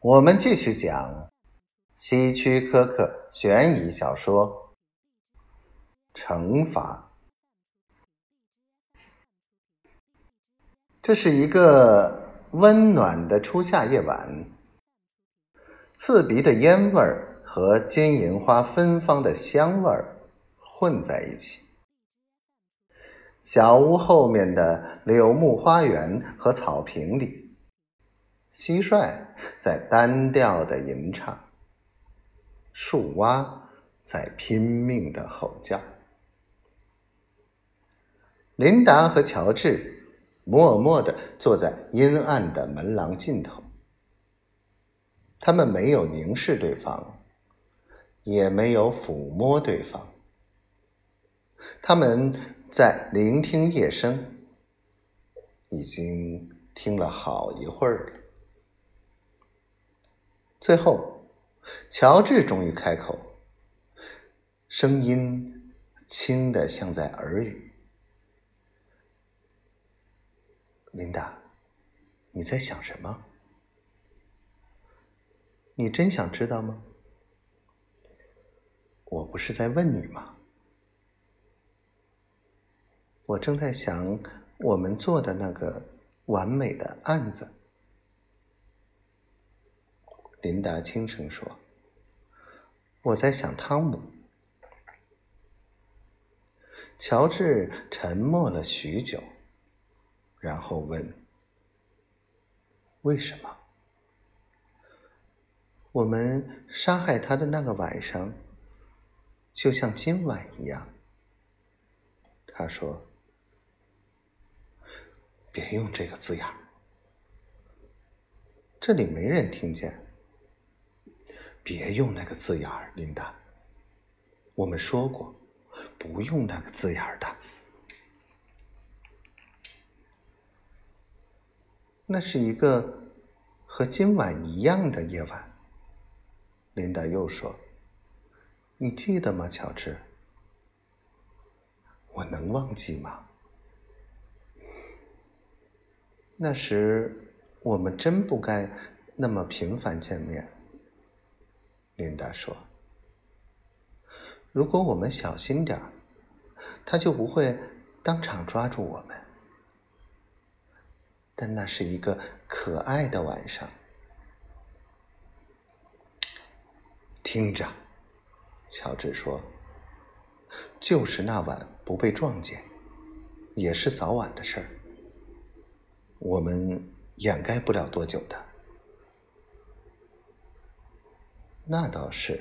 我们继续讲希区柯克悬疑小说《惩罚》。这是一个温暖的初夏夜晚，刺鼻的烟味儿和金银花芬芳的香味儿混在一起。小屋后面的柳木花园和草坪里。蟋蟀在单调的吟唱，树蛙在拼命的吼叫。琳达和乔治默默的坐在阴暗的门廊尽头，他们没有凝视对方，也没有抚摸对方，他们在聆听夜声，已经听了好一会儿了。最后，乔治终于开口，声音轻的像在耳语：“琳达，你在想什么？你真想知道吗？我不是在问你吗？我正在想我们做的那个完美的案子。”琳达轻声说：“我在想汤姆。”乔治沉默了许久，然后问：“为什么？我们杀害他的那个晚上，就像今晚一样？”他说：“别用这个字眼这里没人听见。”别用那个字眼儿，琳达。我们说过，不用那个字眼儿的。那是一个和今晚一样的夜晚。琳达又说：“你记得吗，乔治？我能忘记吗？那时我们真不该那么频繁见面。”琳达说：“如果我们小心点儿，他就不会当场抓住我们。但那是一个可爱的晚上。听着，乔治说，就是那晚不被撞见，也是早晚的事儿。我们掩盖不了多久的。”那倒是。